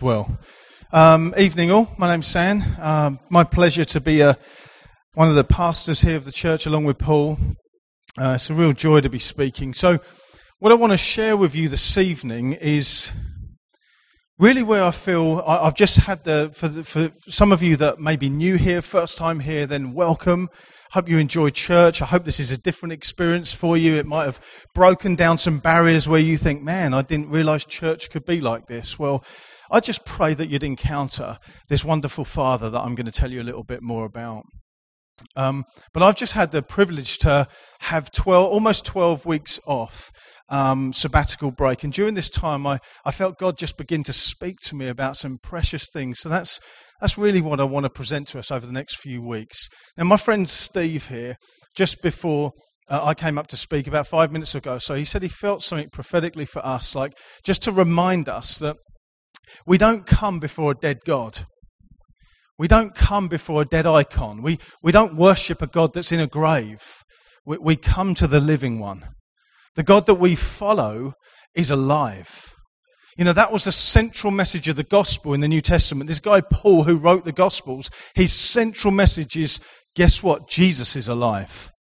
Well, um, evening all. My name's Sam. Um, my pleasure to be uh, one of the pastors here of the church along with Paul. Uh, it's a real joy to be speaking. So, what I want to share with you this evening is really where I feel I, have just had the for, the, for some of you that may be new here, first time here, then welcome. Hope you enjoy church. I hope this is a different experience for you. It might have broken down some barriers where you think, man, I didn't realize church could be like this. Well, I just pray that you'd encounter this wonderful Father that I'm going to tell you a little bit more about. Um, but I've just had the privilege to have 12, almost 12 weeks off um, sabbatical break. And during this time, I, I felt God just begin to speak to me about some precious things. So that's, that's really what I want to present to us over the next few weeks. Now, my friend Steve here, just before uh, I came up to speak about five minutes ago, so he said he felt something prophetically for us, like just to remind us that we don't come before a dead God. We don't come before a dead icon. We, we don't worship a God that's in a grave. We, we come to the living one. The God that we follow is alive. You know, that was the central message of the gospel in the New Testament. This guy, Paul, who wrote the gospels, his central message is guess what? Jesus is alive.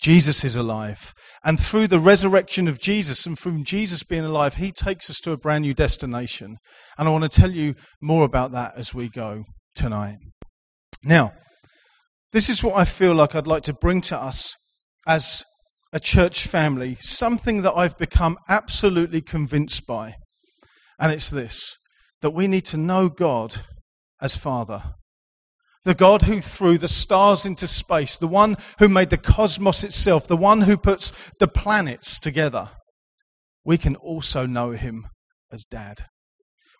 Jesus is alive. And through the resurrection of Jesus and from Jesus being alive, he takes us to a brand new destination. And I want to tell you more about that as we go tonight. Now, this is what I feel like I'd like to bring to us as a church family, something that I've become absolutely convinced by. And it's this that we need to know God as Father. The God who threw the stars into space, the one who made the cosmos itself, the one who puts the planets together, we can also know him as Dad.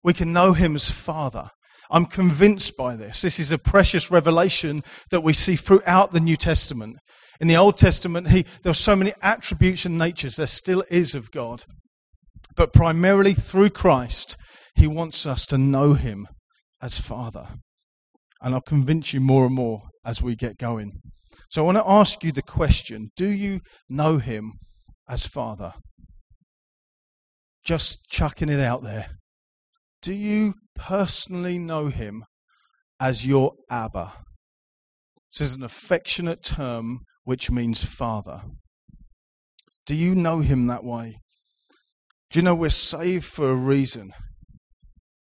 We can know him as Father. I'm convinced by this. This is a precious revelation that we see throughout the New Testament. In the Old Testament, he, there are so many attributes and natures there still is of God. But primarily through Christ, he wants us to know him as Father. And I'll convince you more and more as we get going. So I want to ask you the question Do you know him as Father? Just chucking it out there. Do you personally know him as your Abba? This is an affectionate term which means Father. Do you know him that way? Do you know we're saved for a reason?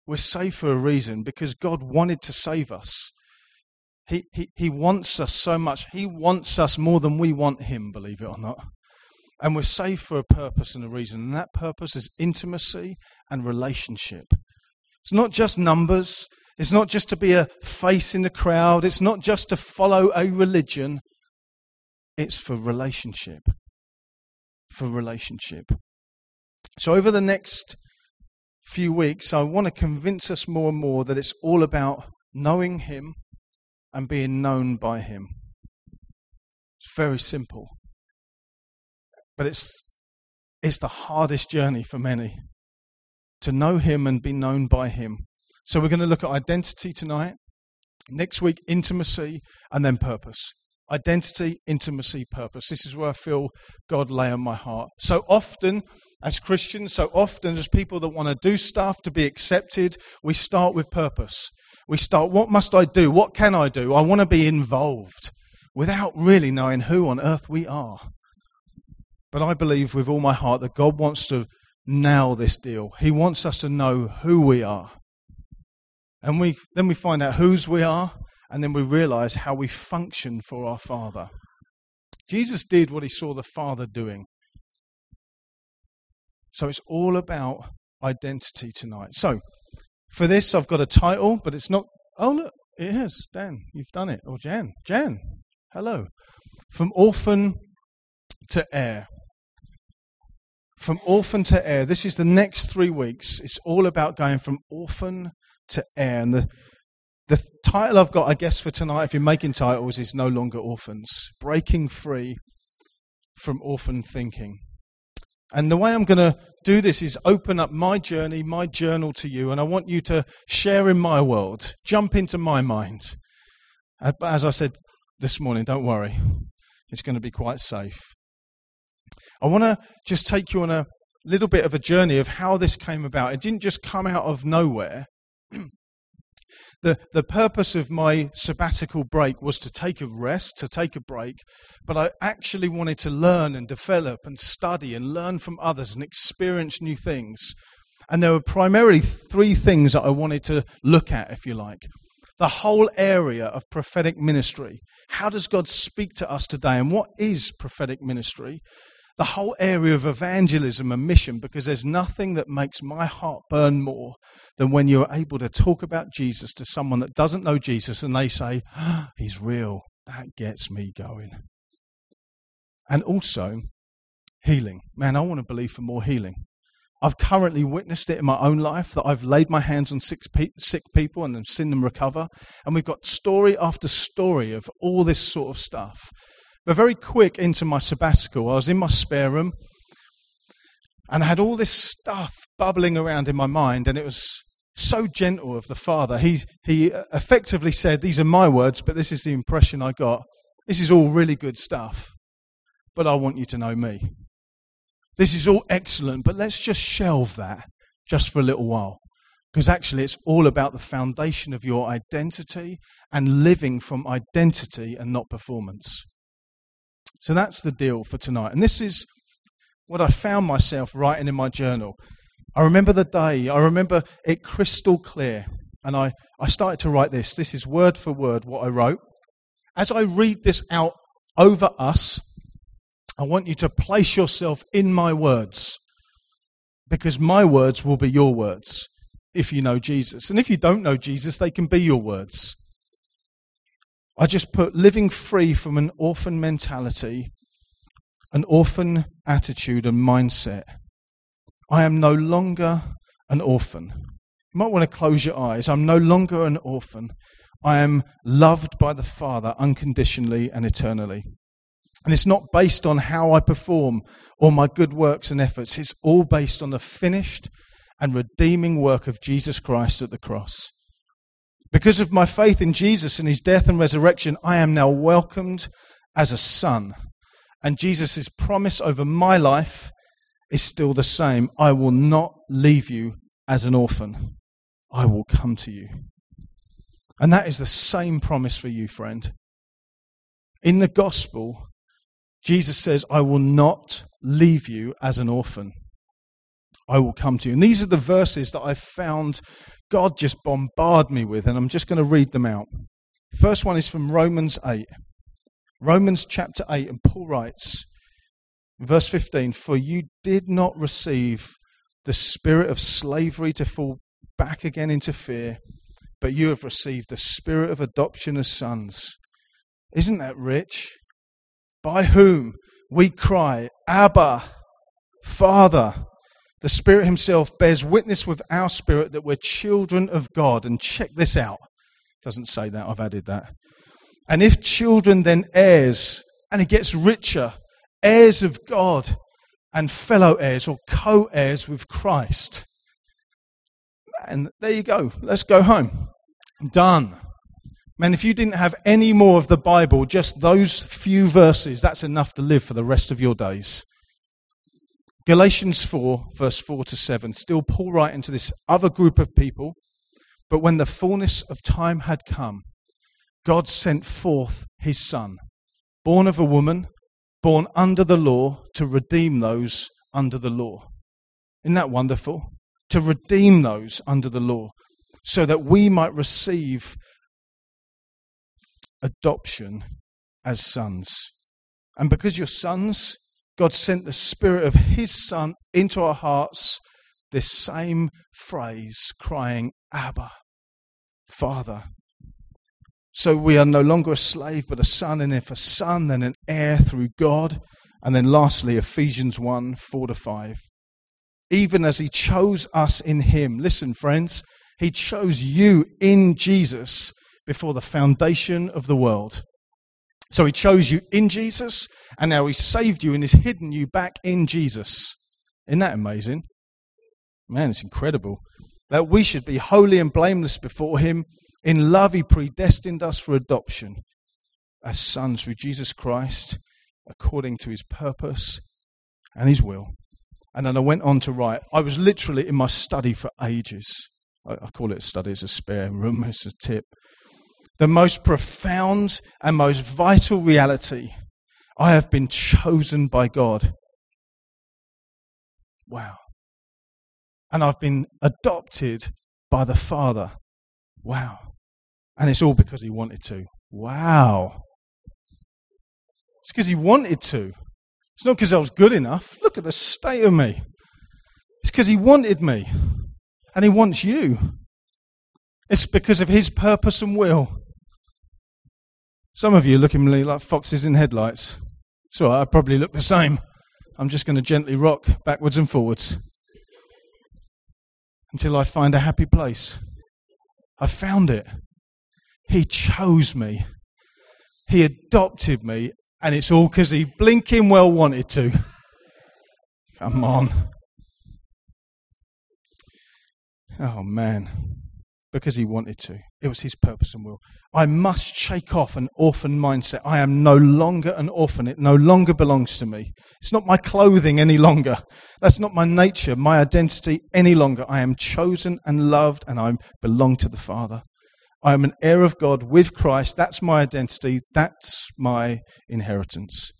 We're saved for a reason because God wanted to save us. He, he, he wants us so much. He wants us more than we want Him, believe it or not. And we're saved for a purpose and a reason. And that purpose is intimacy and relationship. It's not just numbers. It's not just to be a face in the crowd. It's not just to follow a religion. It's for relationship. For relationship. So, over the next few weeks, I want to convince us more and more that it's all about knowing Him and being known by Him. It's very simple. But it's, it's the hardest journey for many to know Him and be known by Him. So we're going to look at identity tonight. Next week, intimacy, and then purpose. Identity, intimacy, purpose. This is where I feel God lay on my heart. So often, as Christians, so often as people that want to do stuff to be accepted, we start with purpose. We start, what must I do? What can I do? I want to be involved without really knowing who on earth we are. But I believe with all my heart that God wants to nail this deal. He wants us to know who we are. And we, then we find out whose we are, and then we realize how we function for our Father. Jesus did what he saw the Father doing. So it's all about identity tonight. So, for this, I've got a title, but it's not. Oh, look, it is. Dan, you've done it. Or Jan. Jan, hello. From orphan to heir. From orphan to heir. This is the next three weeks. It's all about going from orphan to heir. And the, the title I've got, I guess, for tonight, if you're making titles, is No Longer Orphans Breaking Free from Orphan Thinking. And the way I'm going to do this is open up my journey, my journal to you, and I want you to share in my world, jump into my mind. As I said this morning, don't worry, it's going to be quite safe. I want to just take you on a little bit of a journey of how this came about. It didn't just come out of nowhere. the, the purpose of my sabbatical break was to take a rest, to take a break, but I actually wanted to learn and develop and study and learn from others and experience new things. And there were primarily three things that I wanted to look at, if you like. The whole area of prophetic ministry. How does God speak to us today? And what is prophetic ministry? The whole area of evangelism and mission, because there's nothing that makes my heart burn more than when you're able to talk about Jesus to someone that doesn't know Jesus and they say, oh, He's real. That gets me going. And also, healing. Man, I want to believe for more healing. I've currently witnessed it in my own life that I've laid my hands on pe- sick people and then seen them recover. And we've got story after story of all this sort of stuff. But very quick into my sabbatical, I was in my spare room and I had all this stuff bubbling around in my mind, and it was so gentle of the Father. He, he effectively said, These are my words, but this is the impression I got. This is all really good stuff, but I want you to know me. This is all excellent, but let's just shelve that just for a little while. Because actually, it's all about the foundation of your identity and living from identity and not performance. So that's the deal for tonight. And this is what I found myself writing in my journal. I remember the day, I remember it crystal clear. And I, I started to write this. This is word for word what I wrote. As I read this out over us, I want you to place yourself in my words because my words will be your words if you know Jesus. And if you don't know Jesus, they can be your words. I just put living free from an orphan mentality, an orphan attitude and mindset. I am no longer an orphan. You might want to close your eyes. I'm no longer an orphan. I am loved by the Father unconditionally and eternally. And it's not based on how I perform or my good works and efforts. It's all based on the finished and redeeming work of Jesus Christ at the cross. Because of my faith in Jesus and his death and resurrection, I am now welcomed as a son. And Jesus' promise over my life is still the same. I will not leave you as an orphan. I will come to you. And that is the same promise for you, friend. In the gospel, Jesus says, I will not leave you as an orphan. I will come to you. And these are the verses that I've found God just bombard me with, and I'm just going to read them out. First one is from Romans 8. Romans chapter 8, and Paul writes, verse 15, For you did not receive the spirit of slavery to fall back again into fear, but you have received the spirit of adoption as sons. Isn't that rich? by whom we cry, Abba, Father. The Spirit Himself bears witness with our spirit that we're children of God. And check this out. Doesn't say that, I've added that. And if children, then heirs, and it gets richer, heirs of God and fellow heirs or co heirs with Christ. And there you go. Let's go home. Done. Man, if you didn't have any more of the Bible, just those few verses, that's enough to live for the rest of your days. Galatians 4, verse 4 to 7, still Paul writing to this other group of people. But when the fullness of time had come, God sent forth his Son, born of a woman, born under the law, to redeem those under the law. Isn't that wonderful? To redeem those under the law, so that we might receive adoption as sons. And because you're sons, God sent the Spirit of His Son into our hearts, this same phrase, crying, Abba, Father. So we are no longer a slave, but a son, and if a son, then an heir through God. And then lastly, Ephesians 1 4 to 5. Even as He chose us in Him. Listen, friends, He chose you in Jesus before the foundation of the world. So he chose you in Jesus, and now he's saved you and has hidden you back in Jesus. Isn't that amazing? Man, it's incredible. That we should be holy and blameless before him. In love, he predestined us for adoption as sons through Jesus Christ, according to his purpose and his will. And then I went on to write. I was literally in my study for ages. I, I call it a study, it's a spare room, it's a tip. The most profound and most vital reality I have been chosen by God. Wow. And I've been adopted by the Father. Wow. And it's all because He wanted to. Wow. It's because He wanted to. It's not because I was good enough. Look at the state of me. It's because He wanted me. And He wants you. It's because of His purpose and will. Some of you look at me like foxes in headlights. So I probably look the same. I'm just going to gently rock backwards and forwards until I find a happy place. I found it. He chose me. He adopted me, and it's all because he blinking well wanted to. Come on. Oh, man because he wanted to. It was his purpose and will. I must shake off an orphan mindset. I am no longer an orphan. It no longer belongs to me. It's not my clothing any longer. That's not my nature, my identity any longer. I am chosen and loved and I belong to the Father. I am an heir of God with Christ. That's my identity. That's my inheritance.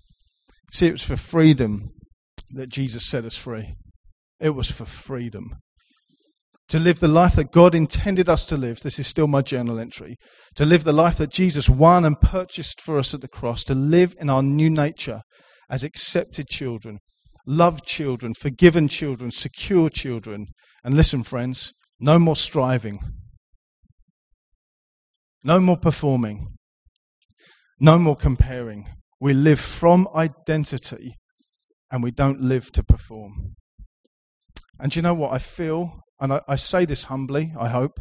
See, it was for freedom that Jesus set us free. It was for freedom to live the life that God intended us to live. This is still my journal entry. To live the life that Jesus won and purchased for us at the cross. To live in our new nature as accepted children, loved children, forgiven children, secure children. And listen, friends, no more striving, no more performing, no more comparing. We live from identity and we don't live to perform. And you know what? I feel and I, I say this humbly, I hope,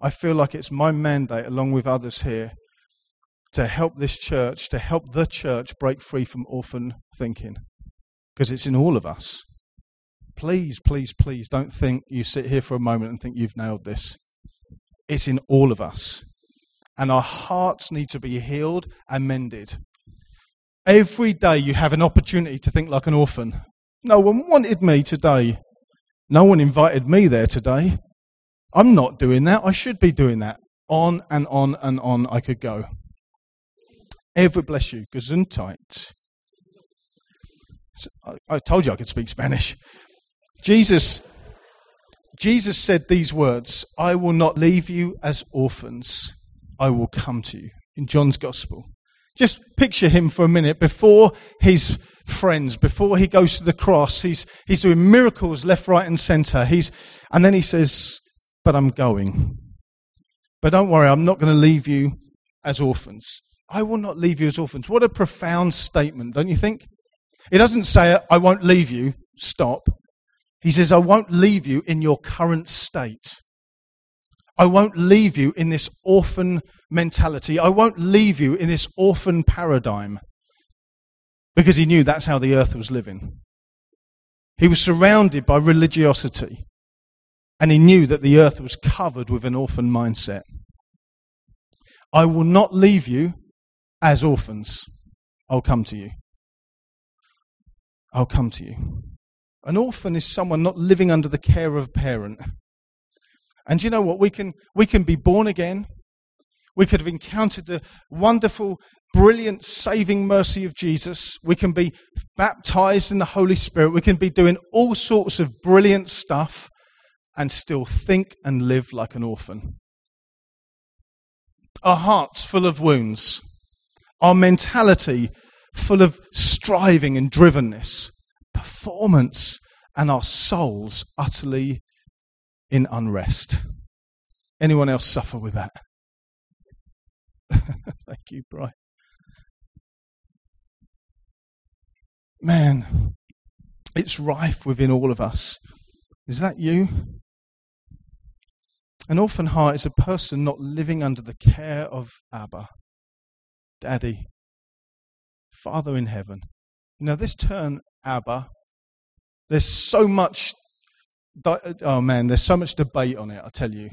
I feel like it's my mandate, along with others here, to help this church, to help the church break free from orphan thinking. Because it's in all of us. Please, please, please don't think you sit here for a moment and think you've nailed this. It's in all of us. And our hearts need to be healed and mended. Every day you have an opportunity to think like an orphan. No one wanted me today. No one invited me there today. I'm not doing that. I should be doing that. On and on and on I could go. Ever bless you. Gesundheit. I told you I could speak Spanish. Jesus, Jesus said these words I will not leave you as orphans, I will come to you. In John's Gospel. Just picture him for a minute before his friends before he goes to the cross. He's, he's doing miracles left, right, and center. He's, and then he says, But I'm going. But don't worry, I'm not going to leave you as orphans. I will not leave you as orphans. What a profound statement, don't you think? He doesn't say, I won't leave you, stop. He says, I won't leave you in your current state. I won't leave you in this orphan mentality. I won't leave you in this orphan paradigm because he knew that's how the earth was living. He was surrounded by religiosity, and he knew that the earth was covered with an orphan mindset. I will not leave you as orphans. I'll come to you. I'll come to you. An orphan is someone not living under the care of a parent. And you know what? We can, we can be born again. We could have encountered the wonderful brilliant saving mercy of Jesus. We can be baptized in the Holy Spirit. We can be doing all sorts of brilliant stuff and still think and live like an orphan. Our hearts full of wounds, our mentality full of striving and drivenness, performance, and our souls utterly in unrest. Anyone else suffer with that? Thank you, Brian. Man, it's rife within all of us. Is that you? An orphan heart is a person not living under the care of Abba, Daddy, Father in heaven. Now, this term, Abba, there's so much, oh man, there's so much debate on it, I tell you.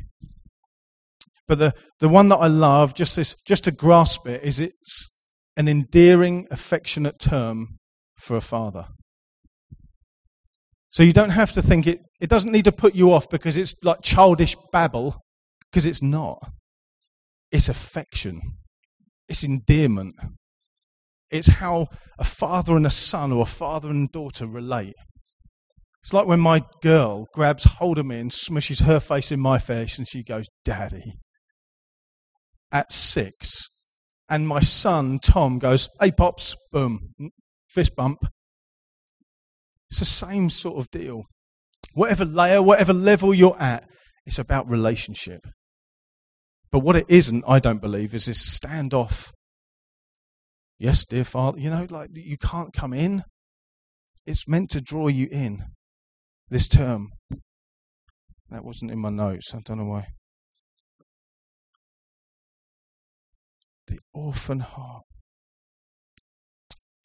But the, the one that I love, just, this, just to grasp it, is it's an endearing, affectionate term for a father. So you don't have to think it, it doesn't need to put you off because it's like childish babble, because it's not. It's affection, it's endearment. It's how a father and a son or a father and daughter relate. It's like when my girl grabs hold of me and smushes her face in my face and she goes, Daddy. At six. And my son, Tom, goes, Hey, Pops, boom, fist bump. It's the same sort of deal. Whatever layer, whatever level you're at, it's about relationship. But what it isn't, I don't believe, is this standoff. Yes, dear Father, you know, like you can't come in. It's meant to draw you in. This term. That wasn't in my notes. I don't know why. The orphan heart.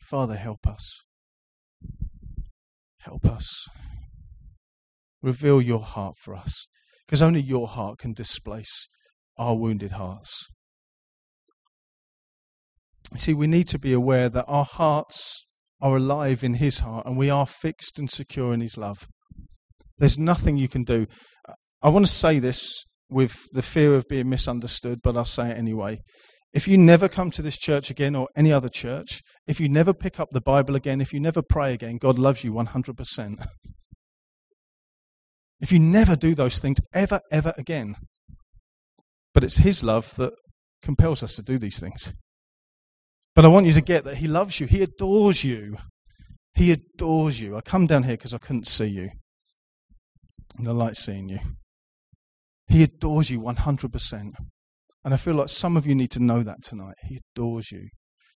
Father, help us. Help us. Reveal your heart for us, because only your heart can displace our wounded hearts. See, we need to be aware that our hearts are alive in His heart and we are fixed and secure in His love. There's nothing you can do. I want to say this with the fear of being misunderstood, but I'll say it anyway. If you never come to this church again or any other church, if you never pick up the Bible again, if you never pray again, God loves you 100%. If you never do those things ever, ever again. But it's His love that compels us to do these things. But I want you to get that He loves you, He adores you. He adores you. I come down here because I couldn't see you. And I like seeing you. He adores you 100%. And I feel like some of you need to know that tonight. He adores you.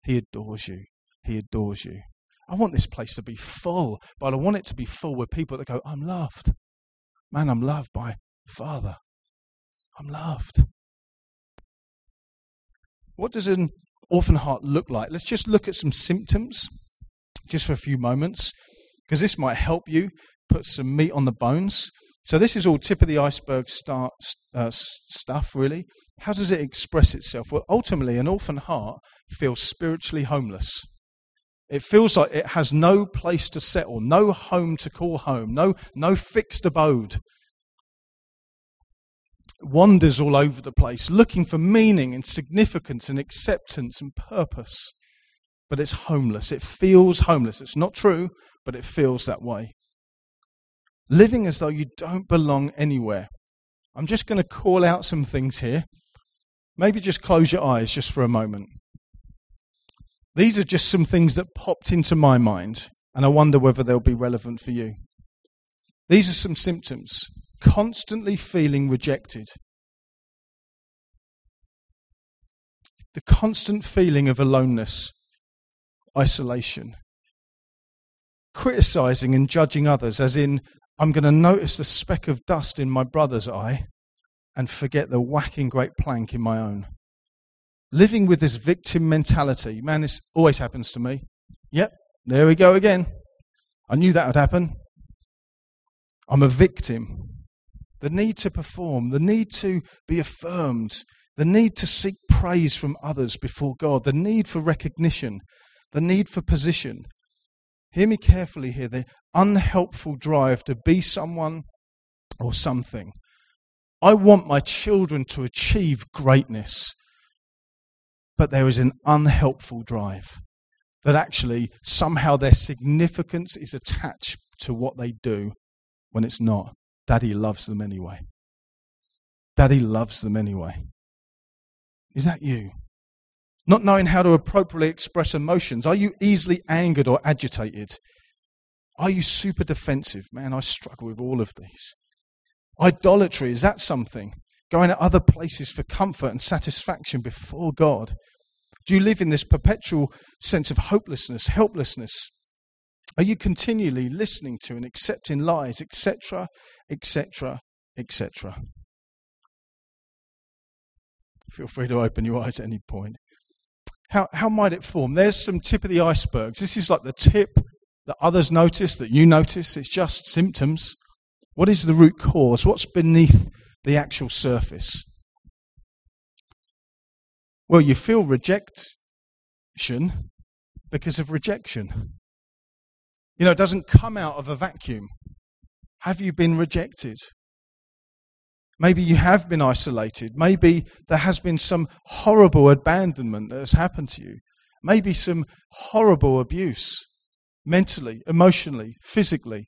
He adores you. He adores you. I want this place to be full, but I want it to be full with people that go, I'm loved. Man, I'm loved by Father. I'm loved. What does an orphan heart look like? Let's just look at some symptoms just for a few moments, because this might help you put some meat on the bones. So, this is all tip of the iceberg start, uh, stuff, really. How does it express itself? Well, ultimately, an orphan heart feels spiritually homeless. It feels like it has no place to settle, no home to call home, no, no fixed abode. Wanders all over the place, looking for meaning and significance and acceptance and purpose. But it's homeless. It feels homeless. It's not true, but it feels that way living as though you don't belong anywhere. I'm just going to call out some things here. Maybe just close your eyes just for a moment. These are just some things that popped into my mind, and I wonder whether they'll be relevant for you. These are some symptoms constantly feeling rejected, the constant feeling of aloneness, isolation, criticizing and judging others, as in, I'm going to notice the speck of dust in my brother's eye and forget the whacking great plank in my own. Living with this victim mentality, man, this always happens to me. Yep, there we go again. I knew that would happen. I'm a victim. The need to perform, the need to be affirmed, the need to seek praise from others before God, the need for recognition, the need for position, Hear me carefully here the unhelpful drive to be someone or something. I want my children to achieve greatness, but there is an unhelpful drive that actually somehow their significance is attached to what they do when it's not. Daddy loves them anyway. Daddy loves them anyway. Is that you? Not knowing how to appropriately express emotions. Are you easily angered or agitated? Are you super defensive? Man, I struggle with all of these. Idolatry, is that something? Going to other places for comfort and satisfaction before God? Do you live in this perpetual sense of hopelessness, helplessness? Are you continually listening to and accepting lies, etc., etc., etc.? Feel free to open your eyes at any point. How, how might it form? There's some tip of the icebergs. This is like the tip that others notice, that you notice. It's just symptoms. What is the root cause? What's beneath the actual surface? Well, you feel rejection because of rejection. You know, it doesn't come out of a vacuum. Have you been rejected? Maybe you have been isolated. Maybe there has been some horrible abandonment that has happened to you. Maybe some horrible abuse, mentally, emotionally, physically.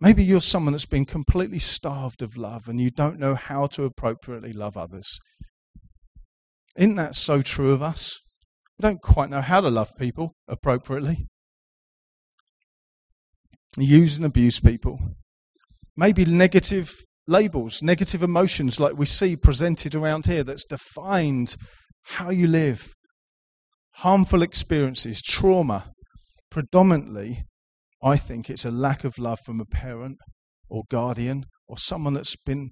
Maybe you're someone that's been completely starved of love and you don't know how to appropriately love others. Isn't that so true of us? We don't quite know how to love people appropriately. Use and abuse people. Maybe negative labels, negative emotions like we see presented around here that's defined how you live. Harmful experiences, trauma. Predominantly, I think it's a lack of love from a parent or guardian or someone that's been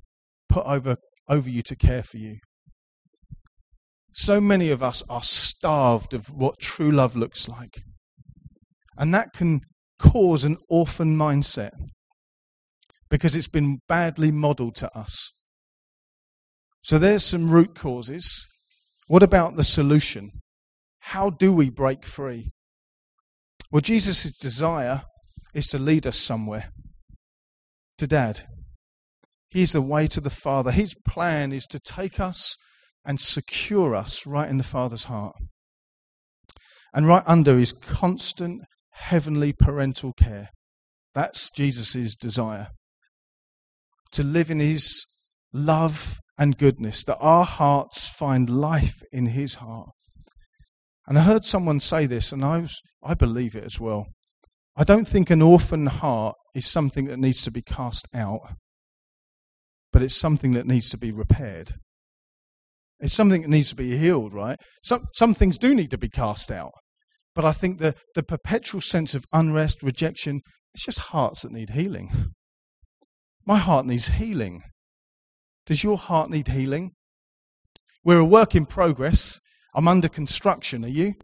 put over, over you to care for you. So many of us are starved of what true love looks like. And that can cause an orphan mindset because it's been badly modeled to us. So there's some root causes. What about the solution? How do we break free? Well, Jesus' desire is to lead us somewhere to Dad. He's the way to the Father. His plan is to take us and secure us right in the Father's heart. And right under his constant heavenly parental care. That's Jesus' desire to live in His love and goodness, that our hearts find life in His heart. And I heard someone say this, and I, was, I believe it as well. I don't think an orphan heart is something that needs to be cast out, but it's something that needs to be repaired. It's something that needs to be healed, right? Some, some things do need to be cast out. But I think the, the perpetual sense of unrest, rejection, it's just hearts that need healing. My heart needs healing. Does your heart need healing? We're a work in progress. I'm under construction. Are you?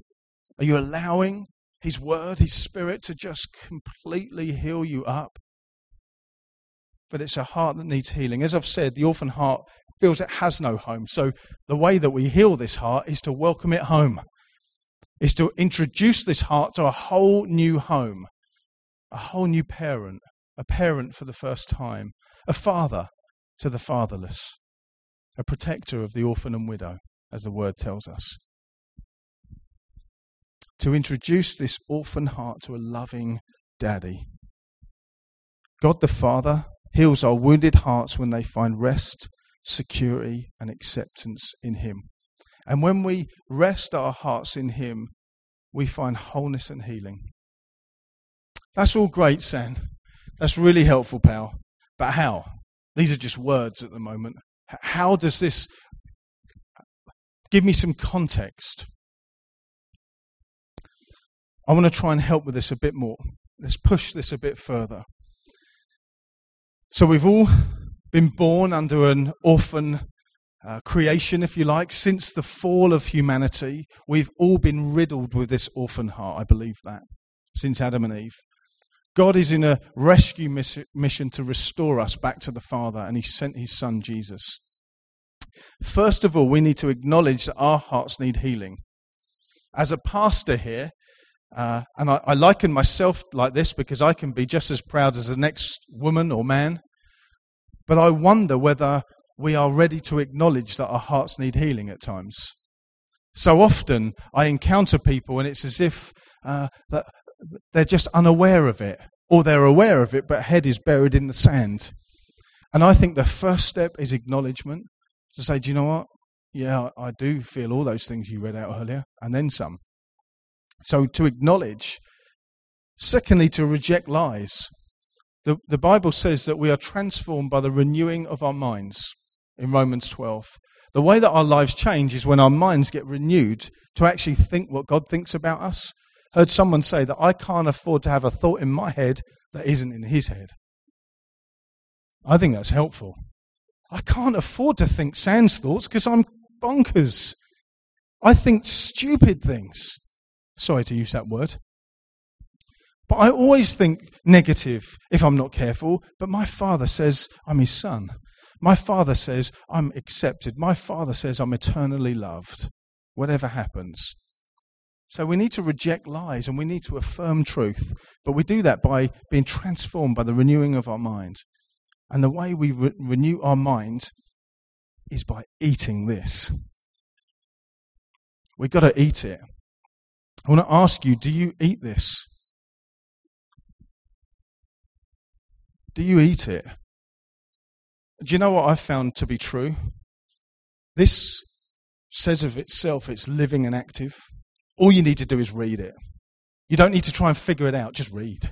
Are you allowing His Word, His Spirit to just completely heal you up? But it's a heart that needs healing. As I've said, the orphan heart feels it has no home. So the way that we heal this heart is to welcome it home, is to introduce this heart to a whole new home, a whole new parent, a parent for the first time, a father to the fatherless, a protector of the orphan and widow, as the word tells us. To introduce this orphan heart to a loving daddy. God the Father heals our wounded hearts when they find rest, security, and acceptance in Him. And when we rest our hearts in Him, we find wholeness and healing. That's all great, Sam. That's really helpful, pal. But how? These are just words at the moment. How does this give me some context? I want to try and help with this a bit more. Let's push this a bit further. So, we've all been born under an orphan uh, creation, if you like. Since the fall of humanity, we've all been riddled with this orphan heart. I believe that. Since Adam and Eve. God is in a rescue mission to restore us back to the Father, and He sent His Son Jesus. First of all, we need to acknowledge that our hearts need healing. As a pastor here, uh, and I, I liken myself like this because I can be just as proud as the next woman or man, but I wonder whether we are ready to acknowledge that our hearts need healing at times. So often I encounter people, and it's as if uh, they're just unaware of it, or they're aware of it, but head is buried in the sand. And I think the first step is acknowledgement to say, do you know what? Yeah, I do feel all those things you read out earlier, and then some. So to acknowledge. Secondly, to reject lies. The, the Bible says that we are transformed by the renewing of our minds in Romans 12. The way that our lives change is when our minds get renewed to actually think what God thinks about us heard someone say that I can't afford to have a thought in my head that isn't in his head. I think that's helpful. I can't afford to think Sam's thoughts because I'm bonkers. I think stupid things. Sorry to use that word. But I always think negative if I'm not careful. But my father says I'm his son. My father says I'm accepted. My father says I'm eternally loved, whatever happens. So we need to reject lies and we need to affirm truth. But we do that by being transformed by the renewing of our mind. And the way we re- renew our mind is by eating this. We've got to eat it. I want to ask you do you eat this? Do you eat it? Do you know what I've found to be true? This says of itself it's living and active. All you need to do is read it. You don't need to try and figure it out, just read.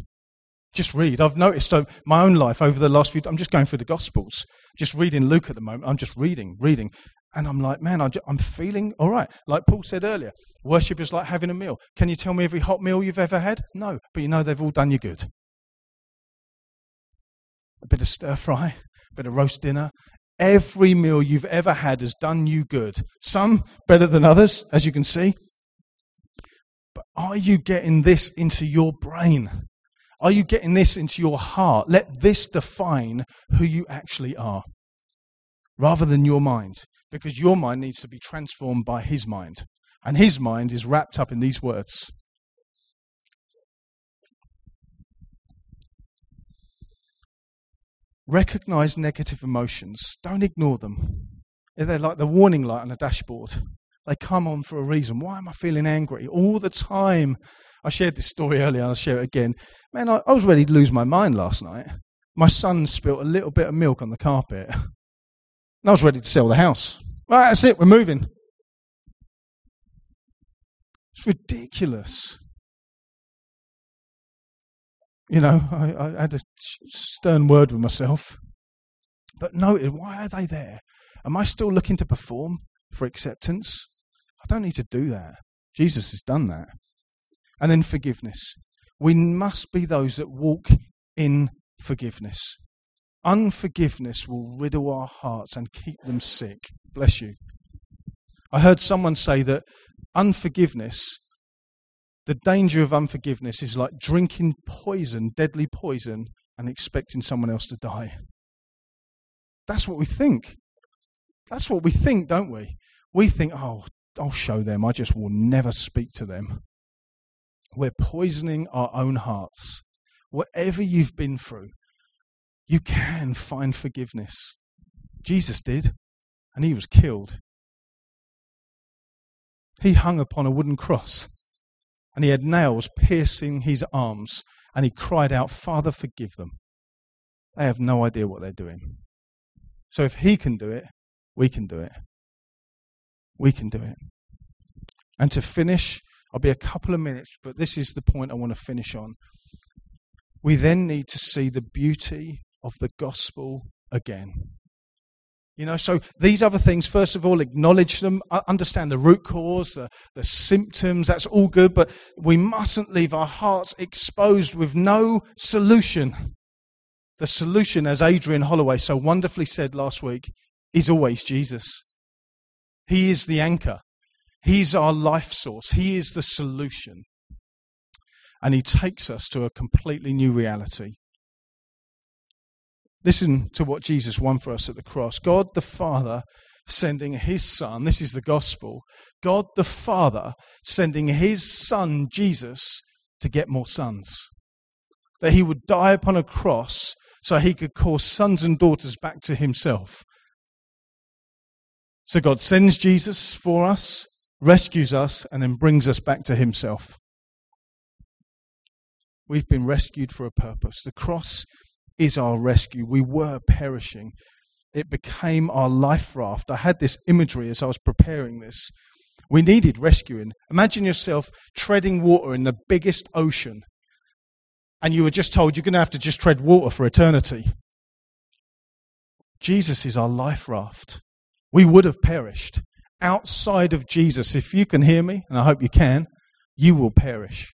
Just read. I've noticed so my own life over the last few I'm just going through the Gospels, just reading Luke at the moment. I'm just reading, reading. And I'm like, man, I'm feeling all right. Like Paul said earlier, worship is like having a meal. Can you tell me every hot meal you've ever had? No, but you know they've all done you good. A bit of stir fry, a bit of roast dinner. Every meal you've ever had has done you good. Some better than others, as you can see. But are you getting this into your brain? Are you getting this into your heart? Let this define who you actually are rather than your mind, because your mind needs to be transformed by his mind. And his mind is wrapped up in these words. Recognize negative emotions, don't ignore them. They're like the warning light on a dashboard. They come on for a reason. Why am I feeling angry all the time? I shared this story earlier, I'll share it again. Man, I, I was ready to lose my mind last night. My son spilt a little bit of milk on the carpet. And I was ready to sell the house. Right, that's it, we're moving. It's ridiculous. You know, I, I had a stern word with myself. But noted, why are they there? Am I still looking to perform for acceptance? I don't need to do that. Jesus has done that. And then forgiveness. We must be those that walk in forgiveness. Unforgiveness will riddle our hearts and keep them sick. Bless you. I heard someone say that unforgiveness, the danger of unforgiveness is like drinking poison, deadly poison, and expecting someone else to die. That's what we think. That's what we think, don't we? We think, oh, I'll show them. I just will never speak to them. We're poisoning our own hearts. Whatever you've been through, you can find forgiveness. Jesus did, and he was killed. He hung upon a wooden cross, and he had nails piercing his arms, and he cried out, Father, forgive them. They have no idea what they're doing. So if he can do it, we can do it. We can do it. And to finish, I'll be a couple of minutes, but this is the point I want to finish on. We then need to see the beauty of the gospel again. You know, so these other things, first of all, acknowledge them, understand the root cause, the, the symptoms, that's all good, but we mustn't leave our hearts exposed with no solution. The solution, as Adrian Holloway so wonderfully said last week, is always Jesus. He is the anchor. He's our life source. He is the solution. And He takes us to a completely new reality. Listen to what Jesus won for us at the cross. God the Father sending His Son, this is the gospel. God the Father sending His Son, Jesus, to get more sons. That He would die upon a cross so He could call sons and daughters back to Himself. So God sends Jesus for us, rescues us, and then brings us back to Himself. We've been rescued for a purpose. The cross is our rescue. We were perishing. It became our life raft. I had this imagery as I was preparing this. We needed rescuing. Imagine yourself treading water in the biggest ocean, and you were just told you're going to have to just tread water for eternity. Jesus is our life raft we would have perished. Outside of Jesus, if you can hear me, and I hope you can, you will perish.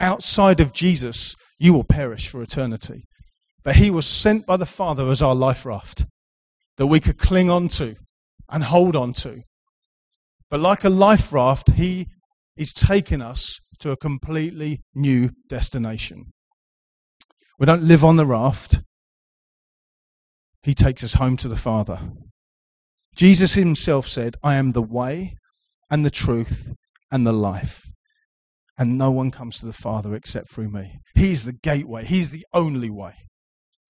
Outside of Jesus, you will perish for eternity. But he was sent by the Father as our life raft that we could cling on to and hold on to. But like a life raft, he is taking us to a completely new destination. We don't live on the raft, he takes us home to the Father. Jesus himself said, I am the way and the truth and the life. And no one comes to the Father except through me. He's the gateway. He's the only way.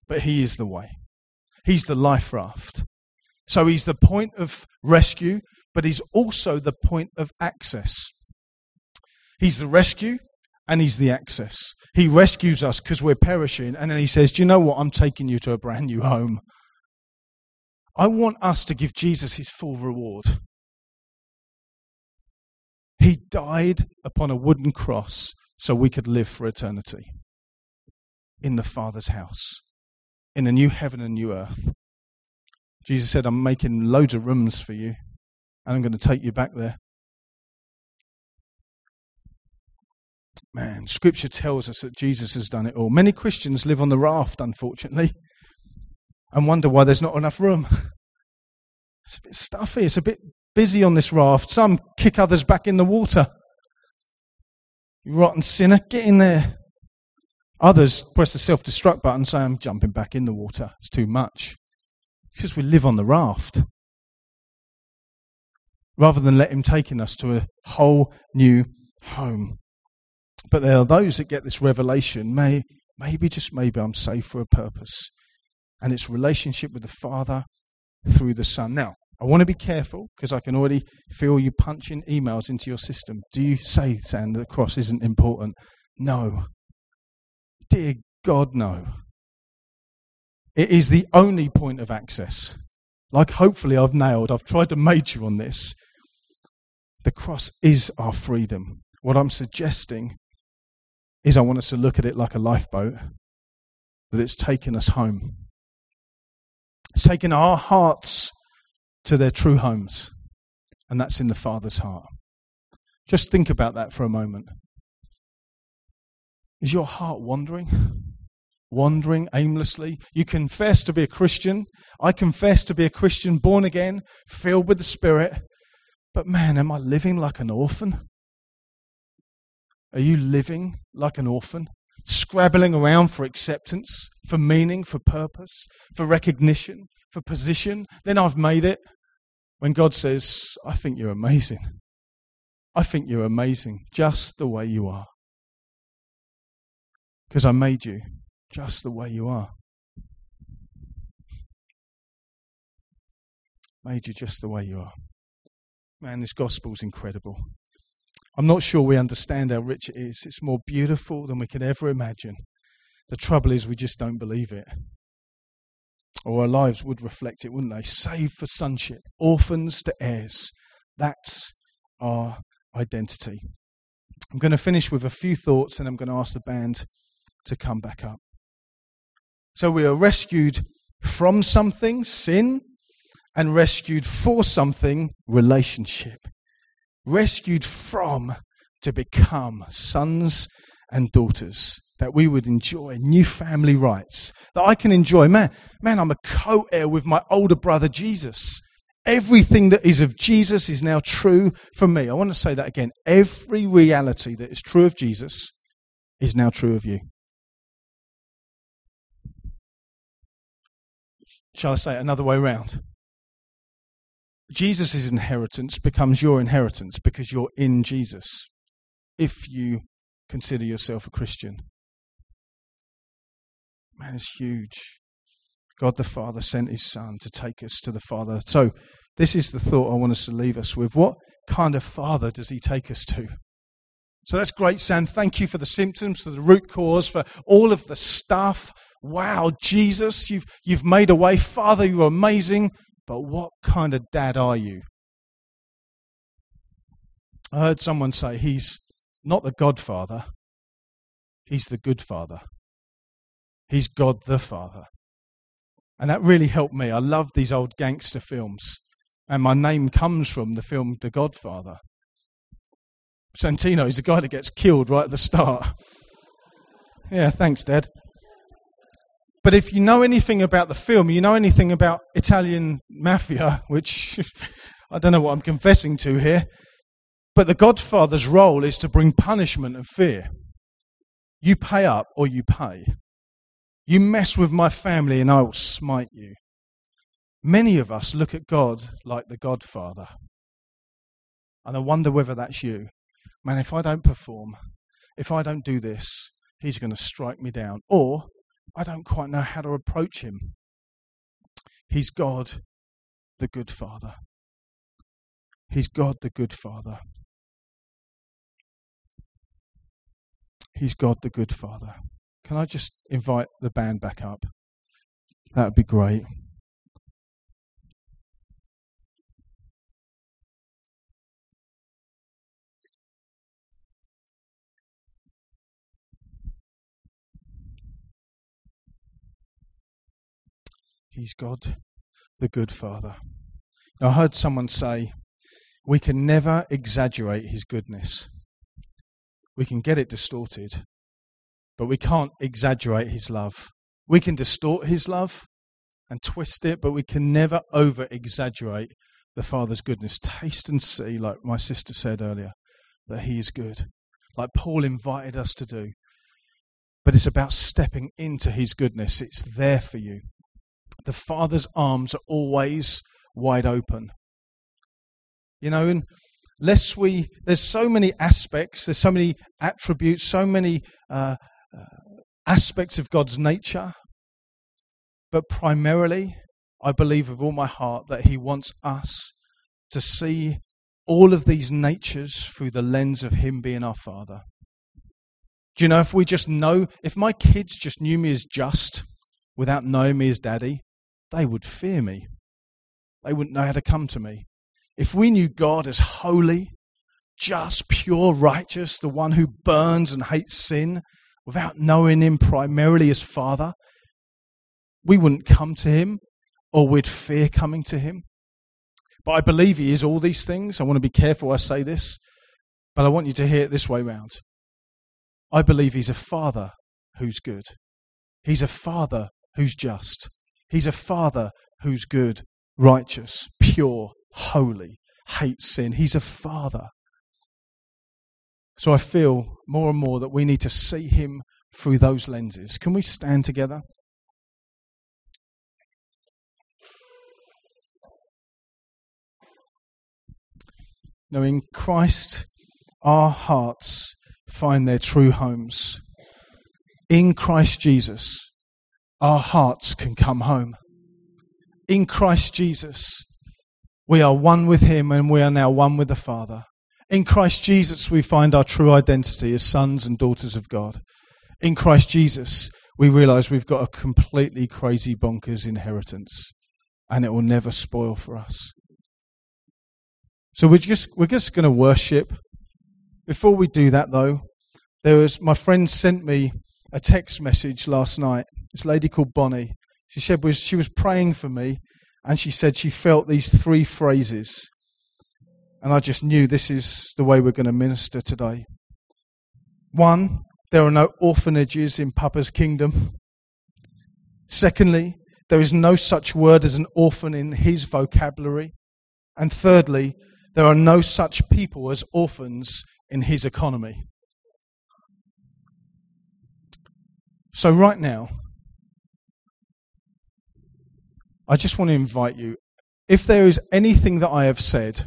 But He is the way. He's the life raft. So He's the point of rescue, but He's also the point of access. He's the rescue and He's the access. He rescues us because we're perishing, and then He says, Do you know what? I'm taking you to a brand new home. I want us to give Jesus His full reward. He died upon a wooden cross so we could live for eternity in the Father's house, in a new heaven and new earth. Jesus said, I'm making loads of rooms for you, and I'm going to take you back there. Man, Scripture tells us that Jesus has done it all. Many Christians live on the raft, unfortunately, and wonder why there's not enough room. It's a bit stuffy, it's a bit busy on this raft. Some kick others back in the water. You rotten sinner, get in there. Others press the self destruct button say, I'm jumping back in the water. It's too much. Because we live on the raft. Rather than let Him taking us to a whole new home. But there are those that get this revelation, may, maybe, just maybe, I'm saved for a purpose. And it's relationship with the Father through the Son. Now, I want to be careful because I can already feel you punching emails into your system. Do you say, Sam, that the cross isn't important? No. Dear God, no. It is the only point of access. Like, hopefully, I've nailed, I've tried to major on this. The cross is our freedom. What I'm suggesting is I want us to look at it like a lifeboat, that it's taken us home. It's taken our hearts to their true homes, and that's in the Father's heart. Just think about that for a moment. Is your heart wandering? Wandering aimlessly? You confess to be a Christian. I confess to be a Christian, born again, filled with the Spirit. But man, am I living like an orphan? Are you living like an orphan? Scrabbling around for acceptance, for meaning, for purpose, for recognition, for position? Then I've made it. When God says, I think you're amazing. I think you're amazing just the way you are. Because I made you just the way you are. Made you just the way you are. Man, this gospel's incredible. I'm not sure we understand how rich it is. It's more beautiful than we could ever imagine. The trouble is, we just don't believe it or our lives would reflect it, wouldn't they? Saved for sonship, orphans to heirs. That's our identity. I'm going to finish with a few thoughts and I'm going to ask the band to come back up. So we are rescued from something, sin, and rescued for something, relationship. Rescued from to become sons and daughters that we would enjoy new family rights, that I can enjoy. Man, man, I'm a co heir with my older brother Jesus. Everything that is of Jesus is now true for me. I want to say that again. Every reality that is true of Jesus is now true of you. Shall I say it another way around? Jesus' inheritance becomes your inheritance because you're in Jesus if you consider yourself a Christian. Man, it's huge. God the Father sent his Son to take us to the Father. So, this is the thought I want us to leave us with. What kind of Father does he take us to? So that's great, Sam. Thank you for the symptoms, for the root cause, for all of the stuff. Wow, Jesus, you've, you've made a way. Father, you're amazing. But what kind of dad are you? I heard someone say he's not the Godfather, he's the good father. He's God the Father. And that really helped me. I love these old gangster films. And my name comes from the film The Godfather. Santino is the guy that gets killed right at the start. Yeah, thanks, Dad. But if you know anything about the film, you know anything about Italian mafia, which I don't know what I'm confessing to here, but the Godfather's role is to bring punishment and fear. You pay up or you pay. You mess with my family and I will smite you. Many of us look at God like the Godfather. And I wonder whether that's you. man, if I don't perform, if I don't do this, he's going to strike me down. Or I don't quite know how to approach him. He's God, the good Father. He's God, the good Father. He's God, the good Father. Can I just invite the band back up? That would be great. He's God, the good Father. Now, I heard someone say, we can never exaggerate his goodness. We can get it distorted, but we can't exaggerate his love. We can distort his love and twist it, but we can never over exaggerate the Father's goodness. Taste and see, like my sister said earlier, that he is good, like Paul invited us to do. But it's about stepping into his goodness. It's there for you the Father's arms are always wide open. You know, and lest we, there's so many aspects, there's so many attributes, so many uh, uh, aspects of God's nature. But primarily, I believe with all my heart that He wants us to see all of these natures through the lens of Him being our Father. Do you know, if we just know, if my kids just knew me as just without knowing me as daddy, they would fear me. They wouldn't know how to come to me. If we knew God as holy, just, pure, righteous, the one who burns and hates sin, without knowing Him primarily as Father, we wouldn't come to Him or we'd fear coming to Him. But I believe He is all these things. I want to be careful I say this, but I want you to hear it this way round. I believe He's a Father who's good, He's a Father who's just, He's a father who's good, righteous, pure, holy, hates sin. He's a father. So I feel more and more that we need to see him through those lenses. Can we stand together? Now, in Christ, our hearts find their true homes. In Christ Jesus, our hearts can come home. In Christ Jesus, we are one with Him and we are now one with the Father. In Christ Jesus, we find our true identity as sons and daughters of God. In Christ Jesus, we realize we've got a completely crazy bonkers inheritance and it will never spoil for us. So we're just, we're just going to worship. Before we do that, though, there was my friend sent me a text message last night this lady called Bonnie. She said was she was praying for me, and she said she felt these three phrases, and I just knew this is the way we're going to minister today. One, there are no orphanages in Papa's kingdom. Secondly, there is no such word as an orphan in his vocabulary. And thirdly, there are no such people as orphans in his economy. So, right now, I just want to invite you if there is anything that I have said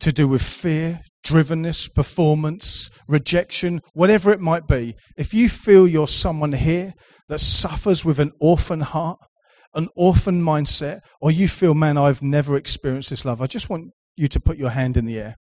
to do with fear, drivenness, performance, rejection, whatever it might be, if you feel you're someone here that suffers with an orphan heart, an orphan mindset, or you feel, man, I've never experienced this love, I just want you to put your hand in the air.